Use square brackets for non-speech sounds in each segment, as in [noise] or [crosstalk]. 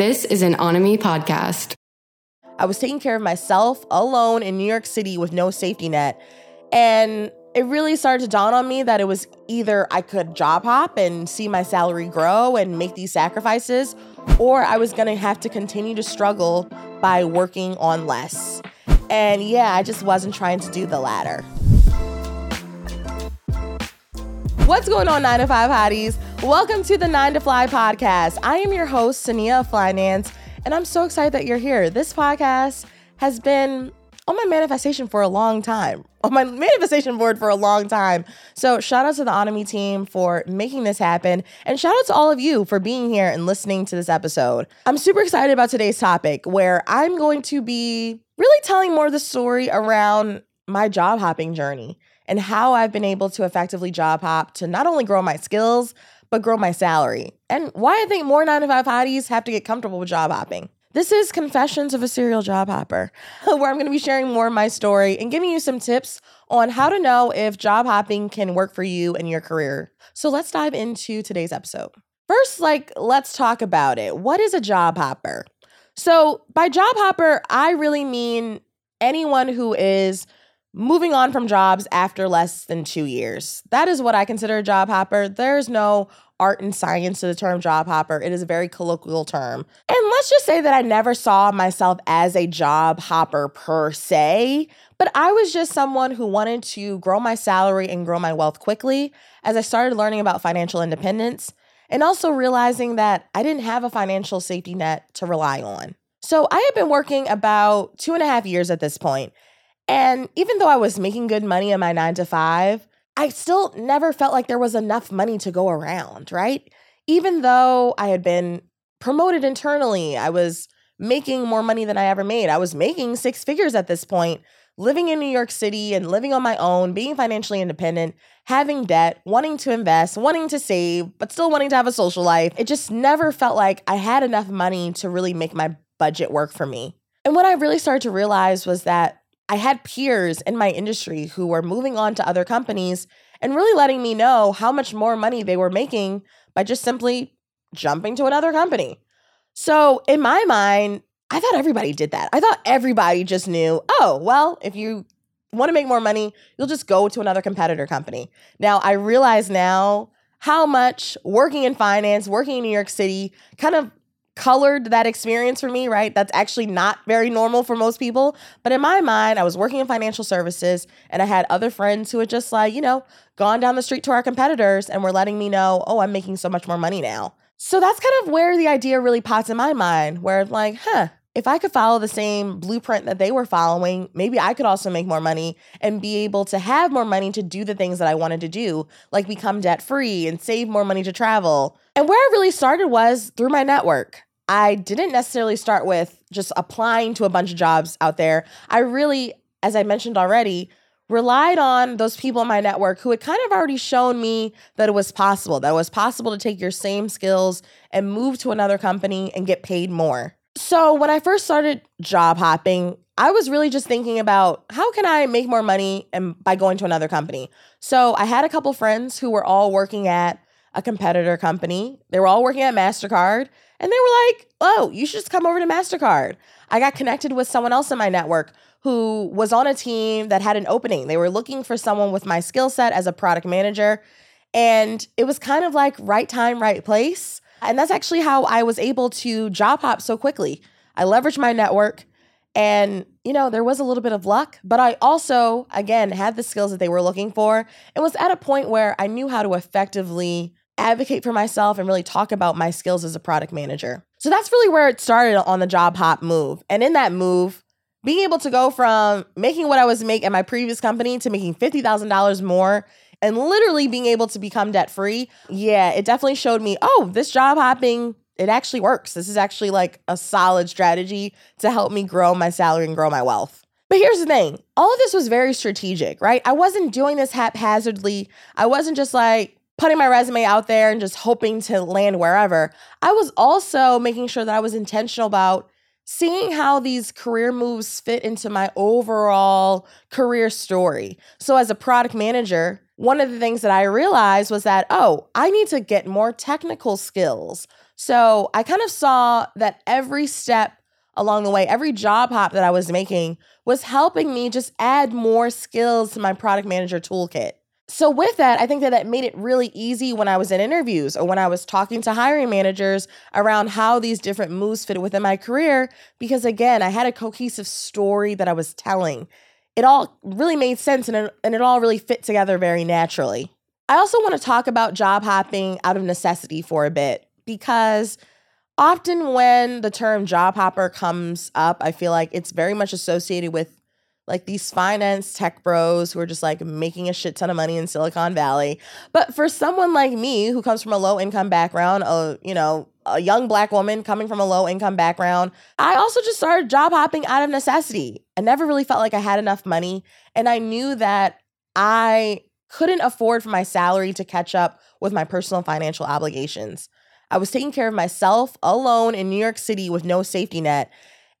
This is an Onomy podcast. I was taking care of myself alone in New York City with no safety net. And it really started to dawn on me that it was either I could job hop and see my salary grow and make these sacrifices, or I was gonna have to continue to struggle by working on less. And yeah, I just wasn't trying to do the latter. What's going on, 9 to 5 hotties? Welcome to the 9 to Fly podcast. I am your host, Cinneah Flynance, and I'm so excited that you're here. This podcast has been on my manifestation for a long time, [laughs] on my manifestation board for a long time. So, shout out to the Onomy team for making this happen, and shout out to all of you for being here and listening to this episode. I'm super excited about today's topic, where I'm going to be really telling more of the story around my job hopping journey and how I've been able to effectively job hop to not only grow my skills, but grow my salary. And why I think more 9 to 5 hotties have to get comfortable with job hopping. This is Confessions of a Serial Job Hopper, [laughs] where I'm going to be sharing more of my story and giving you some tips on how to know if job hopping can work for you and your career. So let's dive into today's episode. First, like, let's talk about it. What is a job hopper? So, by job hopper, I really mean anyone who is moving on from jobs after less than two years. That is what I consider a job hopper. There's no art and science to the term job hopper. It is a very colloquial term. And let's just say that I never saw myself as a job hopper per se, but I was just someone who wanted to grow my salary and grow my wealth quickly as I started learning about financial independence and also realizing that I didn't have a financial safety net to rely on. So I had been working about two and a half years at this point, and even though I was making good money in my nine to five, I still never felt like there was enough money to go around, right? Even though I had been promoted internally, I was making more money than I ever made. I was making six figures at this point, living in New York City and living on my own, being financially independent, having debt, wanting to invest, wanting to save, but still wanting to have a social life. It just never felt like I had enough money to really make my budget work for me. And what I really started to realize was that I had peers in my industry who were moving on to other companies and really letting me know how much more money they were making by just simply jumping to another company. So, in my mind, I thought everybody did that. I thought everybody just knew, oh, well, if you want to make more money, you'll just go to another competitor company. Now, I realize now how much working in finance, working in New York City kind of colored that experience for me, right? That's actually not very normal for most people. But in my mind, I was working in financial services and I had other friends who had just like, you know, gone down the street to our competitors and were letting me know, oh, I'm making so much more money now. So that's kind of where the idea really pops in my mind, where like, huh, if I could follow the same blueprint that they were following, maybe I could also make more money and be able to have more money to do the things that I wanted to do, like become debt free and save more money to travel. And where I really started was through my network. I didn't necessarily start with just applying to a bunch of jobs out there. I really, as I mentioned already, relied on those people in my network who had kind of already shown me that it was possible, that it was possible to take your same skills and move to another company and get paid more. So when I first started job hopping, I was really just thinking about how can I make more money and by going to another company. So I had a couple friends who were all working at a competitor company. They were all working at Mastercard and they were like, oh, you should just come over to MasterCard. I got connected with someone else in my network who was on a team that had an opening. They were looking for someone with my skill set as a product manager. And it was kind of like right time, right place. And that's actually how I was able to job hop so quickly. I leveraged my network and, you know, there was a little bit of luck, but I also, again, had the skills that they were looking for and was at a point where I knew how to effectively advocate for myself and really talk about my skills as a product manager. So that's really where it started on the job hop move. And in that move, being able to go from making what I was making at my previous company to making $50,000 more and literally being able to become debt free, yeah, it definitely showed me, oh, this job hopping, it actually works. This is actually like a solid strategy to help me grow my salary and grow my wealth. But here's the thing all of this was very strategic, right? I wasn't doing this haphazardly. I wasn't just like, putting my resume out there and just hoping to land wherever. I was also making sure that I was intentional about seeing how these career moves fit into my overall career story. So, as a product manager, one of the things that I realized was that, oh, I need to get more technical skills. So I kind of saw that every step along the way, every job hop that I was making was helping me just add more skills to my product manager toolkit. So, with that, I think that that made it really easy when I was in interviews or when I was talking to hiring managers around how these different moves fit within my career. Because again, I had a cohesive story that I was telling. It all really made sense and it, and it all really fit together very naturally. I also want to talk about job hopping out of necessity for a bit because often when the term job hopper comes up, I feel like it's very much associated with like these finance tech bros who are just like making a shit ton of money in Silicon Valley. But for someone like me who comes from a low income background, a you know, a young black woman coming from a low income background, I also just started job hopping out of necessity. I never really felt like I had enough money and I knew that I couldn't afford for my salary to catch up with my personal financial obligations. I was taking care of myself alone in New York City with no safety net.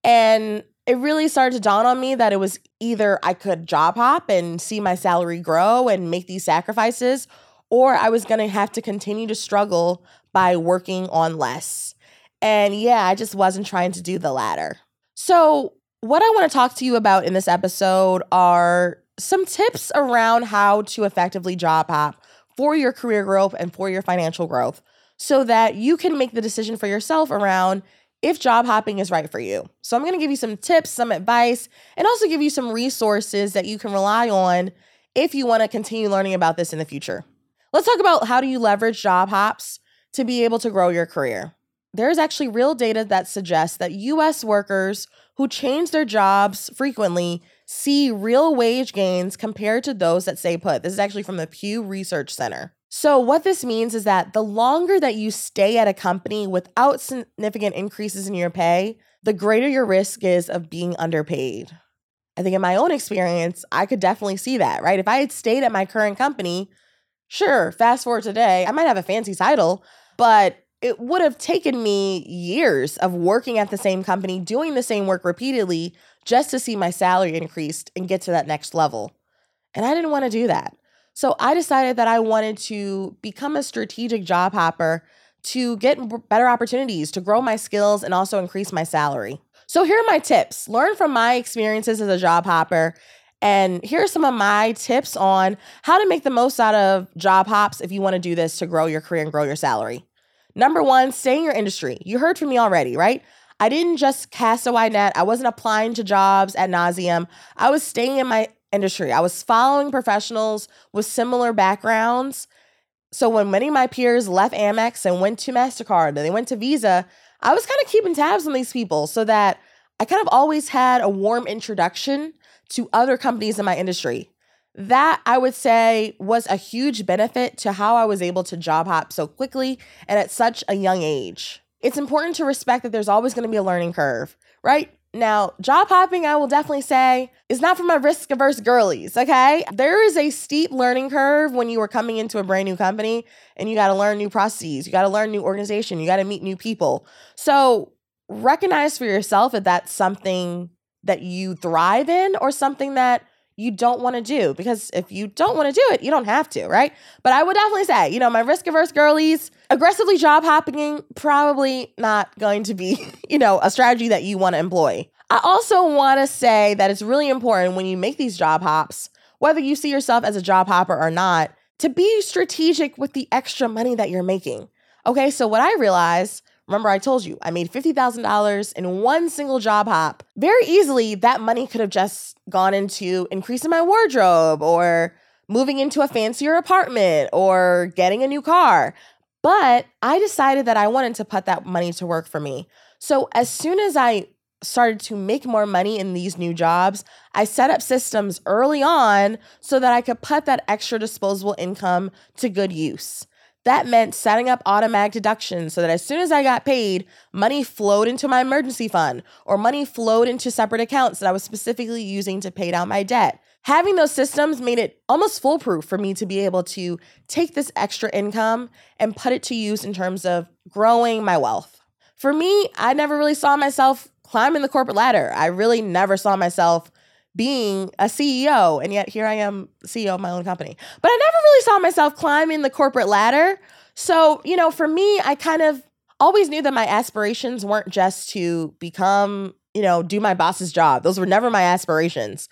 And it really started to dawn on me that it was either I could job hop and see my salary grow and make these sacrifices, or I was going to have to continue to struggle by working on less. And yeah, I just wasn't trying to do the latter. So, what I want to talk to you about in this episode are some tips around how to effectively job hop for your career growth and for your financial growth so that you can make the decision for yourself around if job hopping is right for you. So, I'm going to give you some tips, some advice, and also give you some resources that you can rely on if you want to continue learning about this in the future. Let's talk about how do you leverage job hops to be able to grow your career. There's actually real data that suggests that US workers who change their jobs frequently see real wage gains compared to those that stay put. This is actually from the Pew Research Center. So, what this means is that the longer that you stay at a company without significant increases in your pay, the greater your risk is of being underpaid. I think in my own experience, I could definitely see that, right? If I had stayed at my current company, sure, fast forward today, I might have a fancy title, but it would have taken me years of working at the same company, doing the same work repeatedly just to see my salary increased and get to that next level. And I didn't want to do that. So I decided that I wanted to become a strategic job hopper to get better opportunities, to grow my skills, and also increase my salary. So here are my tips. Learn from my experiences as a job hopper. And here are some of my tips on how to make the most out of job hops if you want to do this to grow your career and grow your salary. Number one, stay in your industry. You heard from me already, right? I didn't just cast a wide net. I wasn't applying to jobs at nauseum. I was staying in my industry. I was following professionals with similar backgrounds. So when many of my peers left Amex and went to MasterCard and they went to Visa, I was kind of keeping tabs on these people so that I kind of always had a warm introduction to other companies in my industry. That I would say was a huge benefit to how I was able to job hop so quickly and at such a young age. It's important to respect that there's always going to be a learning curve, right? Now, job hopping, I will definitely say, is not for my risk averse girlies, okay? There is a steep learning curve when you are coming into a brand new company and you got to learn new processes, you got to learn new organization, you got to meet new people. So, recognize for yourself if that's something that you thrive in or something that you don't want to do because if you don't want to do it, you don't have to, right? But I would definitely say, you know, my risk averse girlies, aggressively job hopping, probably not going to be, [laughs] you know, a strategy that you want to employ. I also want to say that it's really important when you make these job hops, whether you see yourself as a job hopper or not, to be strategic with the extra money that you're making. Okay, so what I realized Remember, I told you I made $50,000 in one single job hop. Very easily, that money could have just gone into increasing my wardrobe or moving into a fancier apartment or getting a new car. But I decided that I wanted to put that money to work for me. So as soon as I started to make more money in these new jobs, I set up systems early on so that I could put that extra disposable income to good use. That meant setting up automatic deductions so that as soon as I got paid, money flowed into my emergency fund or money flowed into separate accounts that I was specifically using to pay down my debt. Having those systems made it almost foolproof for me to be able to take this extra income and put it to use in terms of growing my wealth. For me, I never really saw myself climbing the corporate ladder. I really never saw myself being a CEO, and yet here I am, CEO of my own company. But I never really saw myself climbing the corporate ladder. So, you know, for me, I kind of always knew that my aspirations weren't just to become, you know, do my boss's job. Those were never my aspirations.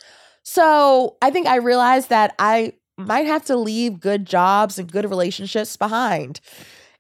So I think I realized that I might have to leave good jobs and good relationships behind.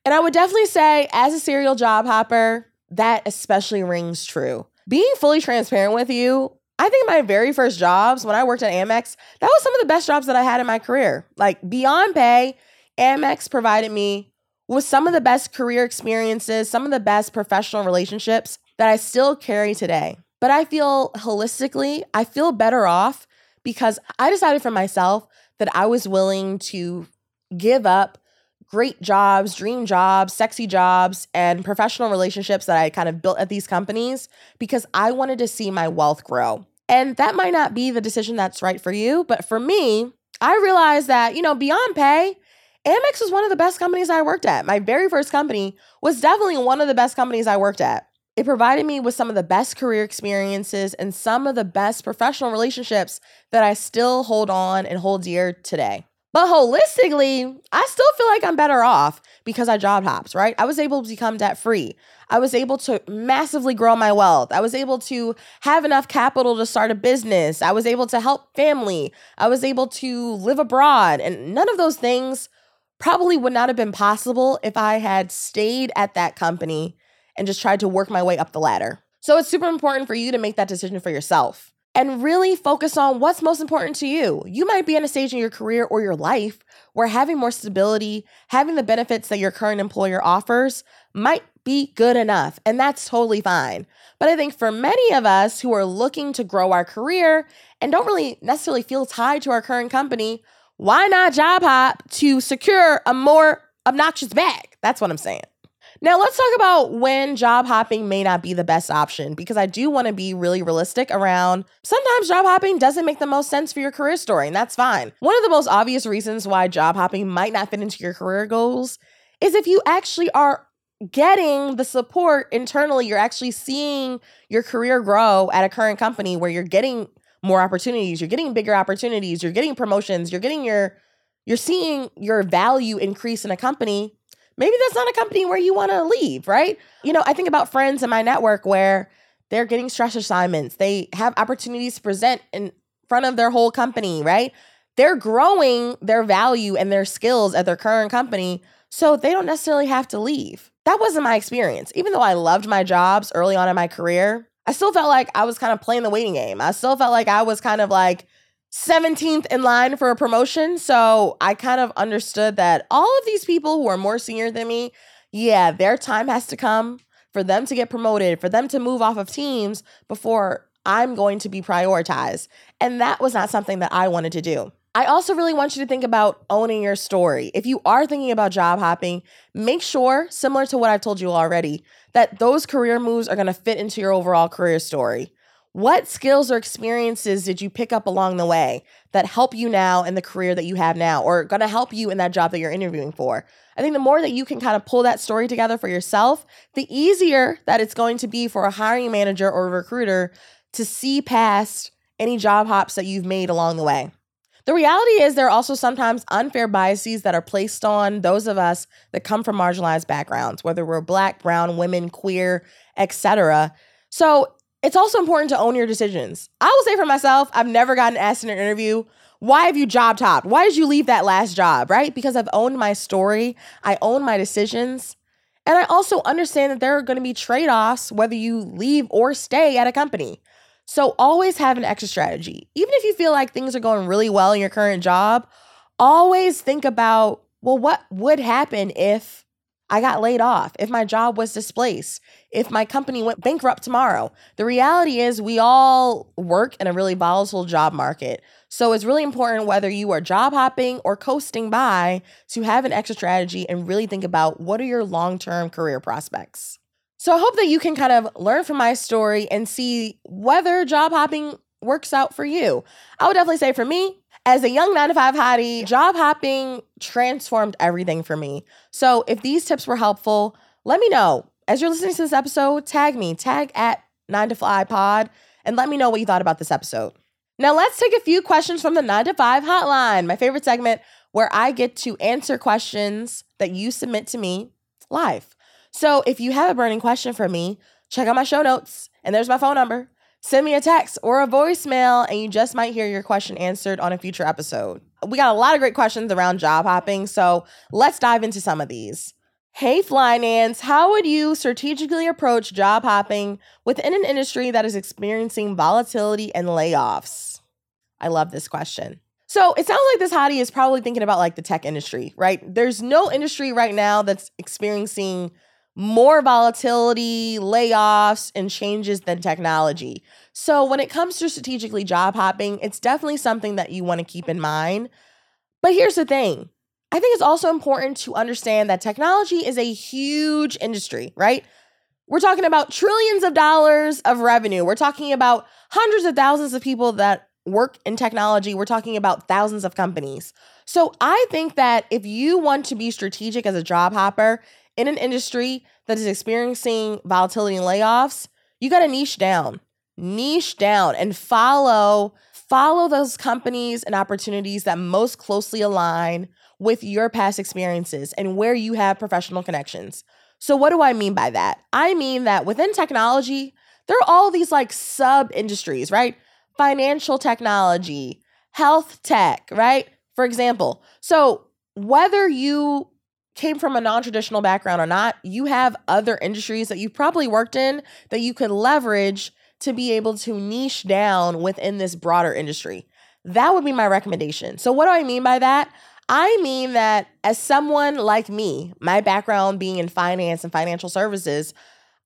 And I would definitely say, as a serial job hopper, that especially rings true. Being fully transparent with you, I think my very first jobs when I worked at Amex, that was some of the best jobs that I had in my career. Like beyond pay, Amex provided me with some of the best career experiences, some of the best professional relationships that I still carry today. But I feel holistically, I feel better off because I decided for myself that I was willing to give up great jobs, dream jobs, sexy jobs, and professional relationships that I kind of built at these companies because I wanted to see my wealth grow. And that might not be the decision that's right for you, but for me, I realized that, you know, beyond pay, Amex was one of the best companies I worked at. My very first company was definitely one of the best companies I worked at. It provided me with some of the best career experiences and some of the best professional relationships that I still hold on and hold dear today. But holistically, I still feel like I'm better off because I job hops, right? I was able to become debt free. I was able to massively grow my wealth. I was able to have enough capital to start a business. I was able to help family. I was able to live abroad. And none of those things probably would not have been possible if I had stayed at that company and just tried to work my way up the ladder. So it's super important for you to make that decision for yourself and really focus on what's most important to you. You might be in a stage in your career or your life where having more stability, having the benefits that your current employer offers might be good enough, and that's totally fine. But I think for many of us who are looking to grow our career and don't really necessarily feel tied to our current company, why not job hop to secure a more obnoxious bag? That's what I'm saying. Now, let's talk about when job hopping may not be the best option because I do want to be really realistic around sometimes job hopping doesn't make the most sense for your career story, and that's fine. One of the most obvious reasons why job hopping might not fit into your career goals is if you actually are getting the support internally, you're actually seeing your career grow at a current company where you're getting more opportunities, you're getting bigger opportunities, you're getting promotions, you're getting your you're seeing your value increase in a company maybe that's not a company where you want to leave, right? You know, I think about friends in my network where they're getting stress assignments, they have opportunities to present in front of their whole company, right? They're growing their value and their skills at their current company, so they don't necessarily have to leave. That wasn't my experience. Even though I loved my jobs early on in my career, I still felt like I was kind of playing the waiting game. I still felt like I was kind of like 17th in line for a promotion. So I kind of understood that all of these people who are more senior than me, yeah, their time has to come for them to get promoted, for them to move off of teams before I'm going to be prioritized. And that was not something that I wanted to do. I also really want you to think about owning your story. If you are thinking about job hopping, make sure, similar to what I've told you already, that those career moves are going to fit into your overall career story. What skills or experiences did you pick up along the way that help you now in the career that you have now or going to help you in that job that you're interviewing for? I think the more that you can kind of pull that story together for yourself, the easier that it's going to be for a hiring manager or a recruiter to see past any job hops that you've made along the way. The reality is there are also sometimes unfair biases that are placed on those of us that come from marginalized backgrounds, whether we're black, brown, women, queer, etc. So it's also important to own your decisions. I will say for myself, I've never gotten asked in an interview, why have you job topped? Why did you leave that last job? Right? Because I've owned my story, I own my decisions. And I also understand that there are going to be trade offs whether you leave or stay at a company. So always have an exit strategy. Even if you feel like things are going really well in your current job, always think about, well, what would happen if I got laid off, if my job was displaced, if my company went bankrupt tomorrow. The reality is, we all work in a really volatile job market. So it's really important whether you are job hopping or coasting by to have an extra strategy and really think about what are your long term career prospects. So I hope that you can kind of learn from my story and see whether job hopping works out for you. I would definitely say for me, as a young nine to five hottie, job hopping transformed everything for me. So if these tips were helpful, let me know. As you're listening to this episode, tag me, tag at nine to five pod, and let me know what you thought about this episode. Now let's take a few questions from the nine to five hotline, my favorite segment where I get to answer questions that you submit to me live. So if you have a burning question for me, check out my show notes and there's my phone number. Send me a text or a voicemail, and you just might hear your question answered on a future episode. We got a lot of great questions around job hopping, so let's dive into some of these. Hey, Flynance, how would you strategically approach job hopping within an industry that is experiencing volatility and layoffs? I love this question. So it sounds like this hottie is probably thinking about like the tech industry, right? There's no industry right now that's experiencing more volatility, layoffs, and changes than technology. So, when it comes to strategically job hopping, it's definitely something that you want to keep in mind. But here's the thing I think it's also important to understand that technology is a huge industry, right? We're talking about trillions of dollars of revenue. We're talking about hundreds of thousands of people that work in technology. We're talking about thousands of companies. So I think that if you want to be strategic as a job hopper, in an industry that is experiencing volatility and layoffs, you got to niche down. Niche down and follow follow those companies and opportunities that most closely align with your past experiences and where you have professional connections. So what do I mean by that? I mean that within technology, there are all these like sub industries, right? Financial technology, health tech, right? For example. So whether you came from a non-traditional background or not, you have other industries that you've probably worked in that you could leverage to be able to niche down within this broader industry. That would be my recommendation. So what do I mean by that? I mean that as someone like me, my background being in finance and financial services,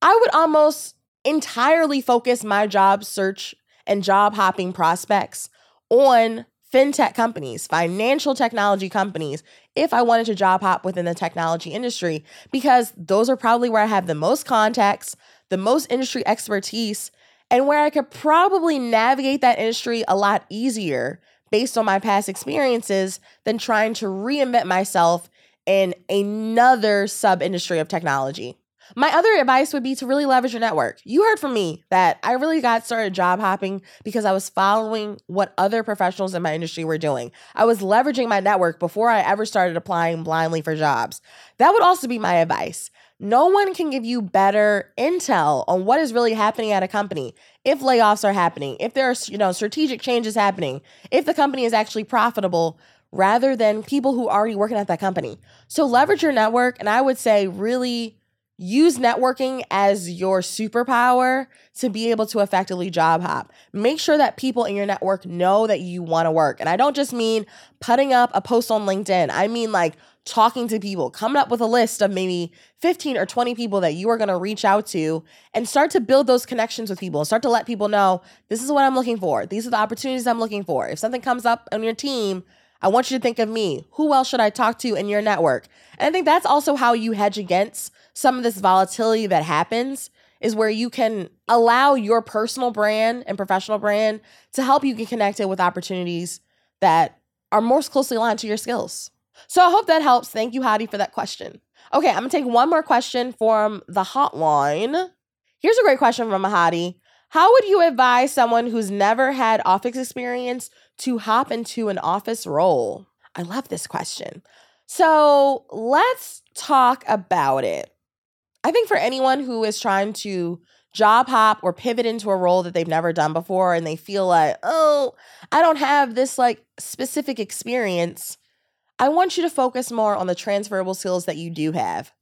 I would almost entirely focus my job search and job hopping prospects on fintech companies, financial technology companies, if I wanted to job hop within the technology industry, because those are probably where I have the most contacts, the most industry expertise, and where I could probably navigate that industry a lot easier based on my past experiences than trying to reinvent myself in another sub industry of technology. My other advice would be to really leverage your network. You heard from me that I really got started job hopping because I was following what other professionals in my industry were doing. I was leveraging my network before I ever started applying blindly for jobs. That would also be my advice. No one can give you better intel on what is really happening at a company. If layoffs are happening, if there are, you know, strategic changes happening, if the company is actually profitable rather than people who are already working at that company. So leverage your network and I would say really use networking as your superpower to be able to effectively job hop. Make sure that people in your network know that you want to work. And I don't just mean putting up a post on LinkedIn, I mean like talking to people, coming up with a list of maybe 15 or 20 people that you are going to reach out to and start to build those connections with people. Start to let people know this is what I'm looking for. These are the opportunities I'm looking for. If something comes up on your team, I want you to think of me. Who else should I talk to in your network? And I think that's also how you hedge against some of this volatility that happens is where you can allow your personal brand and professional brand to help you get connected with opportunities that are most closely aligned to your skills. So I hope that helps. Thank you, Hottie, for that question. Okay, I'm gonna take one more question from the hotline. Here's a great question from Hottie. How would you advise someone who's never had office experience to hop into an office role? I love this question. So let's talk about it. I think for anyone who is trying to job hop or pivot into a role that they've never done before and they feel like, oh, I don't have this like specific experience, I want you to focus more on the transferable skills that you do have.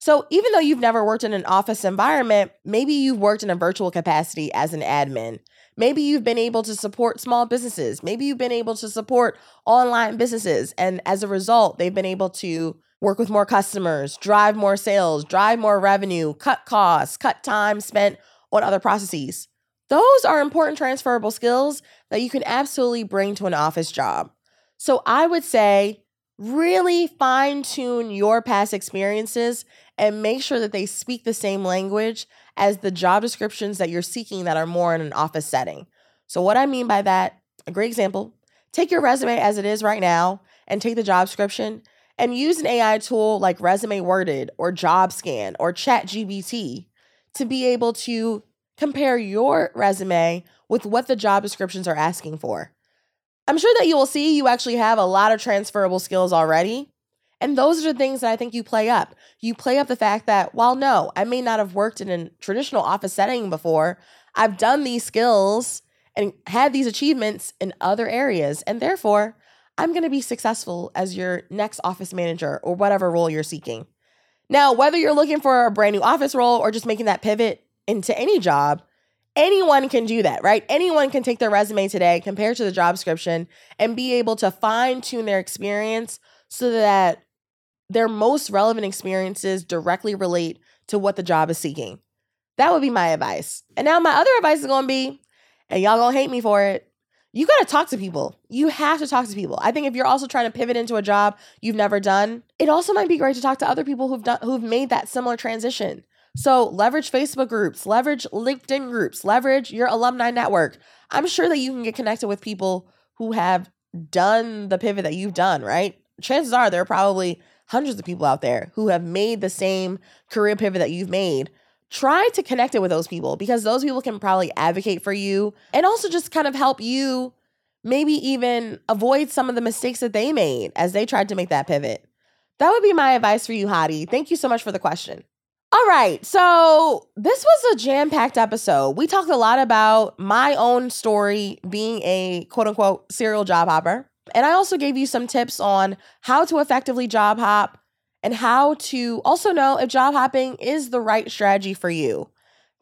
So, even though you've never worked in an office environment, maybe you've worked in a virtual capacity as an admin. Maybe you've been able to support small businesses. Maybe you've been able to support online businesses. And as a result, they've been able to work with more customers, drive more sales, drive more revenue, cut costs, cut time spent on other processes. Those are important transferable skills that you can absolutely bring to an office job. So I would say really fine tune your past experiences and make sure that they speak the same language as the job descriptions that you're seeking that are more in an office setting. So, what I mean by that, a great example take your resume as it is right now and take the job description and use an AI tool like Resume Worded or JobScan or ChatGPT to be able to compare your resume with what the job descriptions are asking for. I'm sure that you will see you actually have a lot of transferable skills already. And those are the things that I think you play up. You play up the fact that while no, I may not have worked in a traditional office setting before, I've done these skills and had these achievements in other areas. And therefore, I'm going to be successful as your next office manager or whatever role you're seeking. Now, whether you're looking for a brand new office role or just making that pivot into any job, anyone can do that, right? Anyone can take their resume today, compare to the job description, and be able to fine tune their experience so that their most relevant experiences directly relate to what the job is seeking. That would be my advice. And now my other advice is going to be, and y'all going to hate me for it, you got to talk to people. You have to talk to people. I think if you're also trying to pivot into a job you've never done, it also might be great to talk to other people who've done who've made that similar transition. So leverage Facebook groups, leverage LinkedIn groups, leverage your alumni network. I'm sure that you can get connected with people who have done the pivot that you've done, right? Chances are there are probably hundreds of people out there who have made the same career pivot that you've made. Try to connect it with those people because those people can probably advocate for you and also just kind of help you maybe even avoid some of the mistakes that they made as they tried to make that pivot. That would be my advice for you, Hottie. Thank you so much for the question. All right, so this was a jam packed episode. We talked a lot about my own story being a quote unquote serial job hopper. And I also gave you some tips on how to effectively job hop and how to also know if job hopping is the right strategy for you.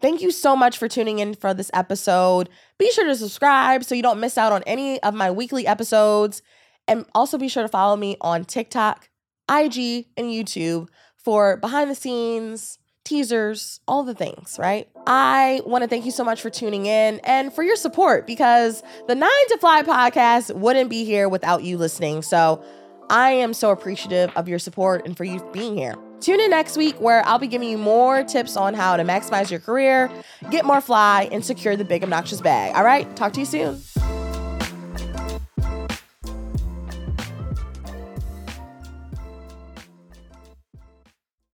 Thank you so much for tuning in for this episode. Be sure to subscribe so you don't miss out on any of my weekly episodes. And also be sure to follow me on TikTok, IG, and YouTube for behind the scenes, teasers, all the things, right? I want to thank you so much for tuning in and for your support because the Nine to Fly podcast wouldn't be here without you listening. So I am so appreciative of your support and for you being here. Tune in next week where I'll be giving you more tips on how to maximize your career, get more fly, and secure the big obnoxious bag. All right, talk to you soon.